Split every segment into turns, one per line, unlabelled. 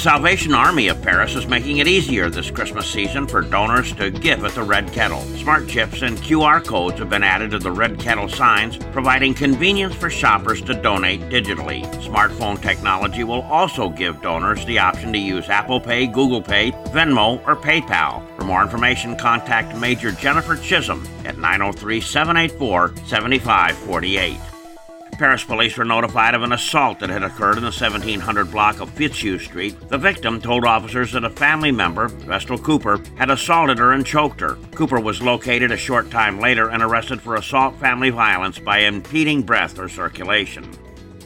Salvation Army of Paris is making it easier this Christmas season for donors to give at the Red Kettle. Smart chips and QR codes have been added to the Red Kettle signs, providing convenience for shoppers to donate digitally. Smartphone technology will also give donors the option to use Apple Pay, Google Pay, Venmo, or PayPal. For more information, contact Major Jennifer Chisholm at 903 784 7548. Paris police were notified of an assault that had occurred in the 1700 block of Fitzhugh Street. The victim told officers that a family member, Vestal Cooper, had assaulted her and choked her. Cooper was located a short time later and arrested for assault family violence by impeding breath or circulation.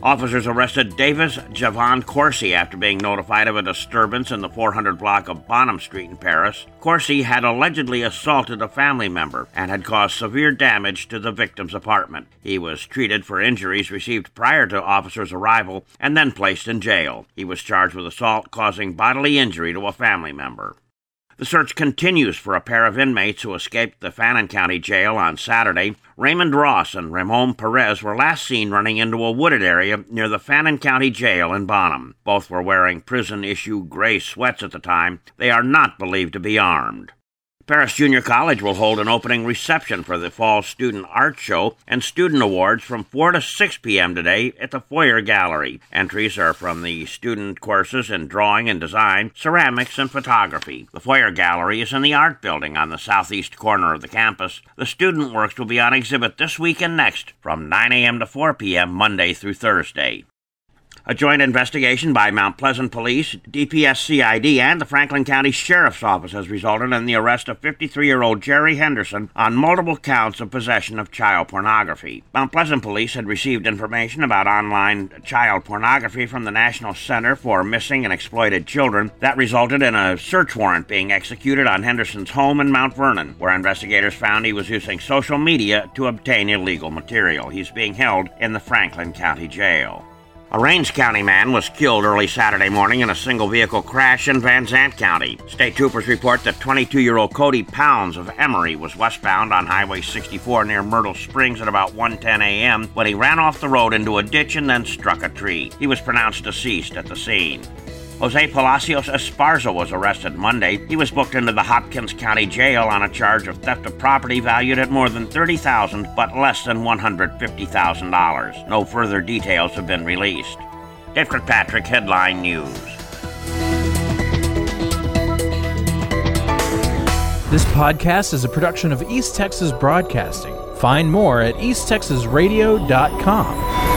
Officers arrested Davis Javon Corsi after being notified of a disturbance in the 400 block of Bonham Street in Paris. Corsi had allegedly assaulted a family member and had caused severe damage to the victim's apartment. He was treated for injuries received prior to officers' arrival and then placed in jail. He was charged with assault causing bodily injury to a family member. The search continues for a pair of inmates who escaped the Fannin County Jail on Saturday. Raymond Ross and Ramon Perez were last seen running into a wooded area near the Fannin County Jail in Bonham. Both were wearing prison issue gray sweats at the time. They are not believed to be armed. Paris Junior College will hold an opening reception for the Fall Student Art Show and Student Awards from 4 to 6 p.m. today at the Foyer Gallery. Entries are from the student courses in drawing and design, ceramics, and photography. The Foyer Gallery is in the art building on the southeast corner of the campus. The student works will be on exhibit this week and next from 9 a.m. to 4 p.m. Monday through Thursday. A joint investigation by Mount Pleasant Police, DPS CID, and the Franklin County Sheriff's Office has resulted in the arrest of 53 year old Jerry Henderson on multiple counts of possession of child pornography. Mount Pleasant Police had received information about online child pornography from the National Center for Missing and Exploited Children that resulted in a search warrant being executed on Henderson's home in Mount Vernon, where investigators found he was using social media to obtain illegal material. He's being held in the Franklin County Jail. A Rains County man was killed early Saturday morning in a single vehicle crash in Van Zandt County. State troopers report that 22 year old Cody Pounds of Emory was westbound on Highway 64 near Myrtle Springs at about 1:10 a.m. when he ran off the road into a ditch and then struck a tree. He was pronounced deceased at the scene. Jose Palacios Esparza was arrested Monday. He was booked into the Hopkins County Jail on a charge of theft of property valued at more than 30,000 but less than $150,000. No further details have been released. Dave Kirkpatrick, Headline News.
This podcast is a production of East Texas Broadcasting. Find more at easttexasradio.com.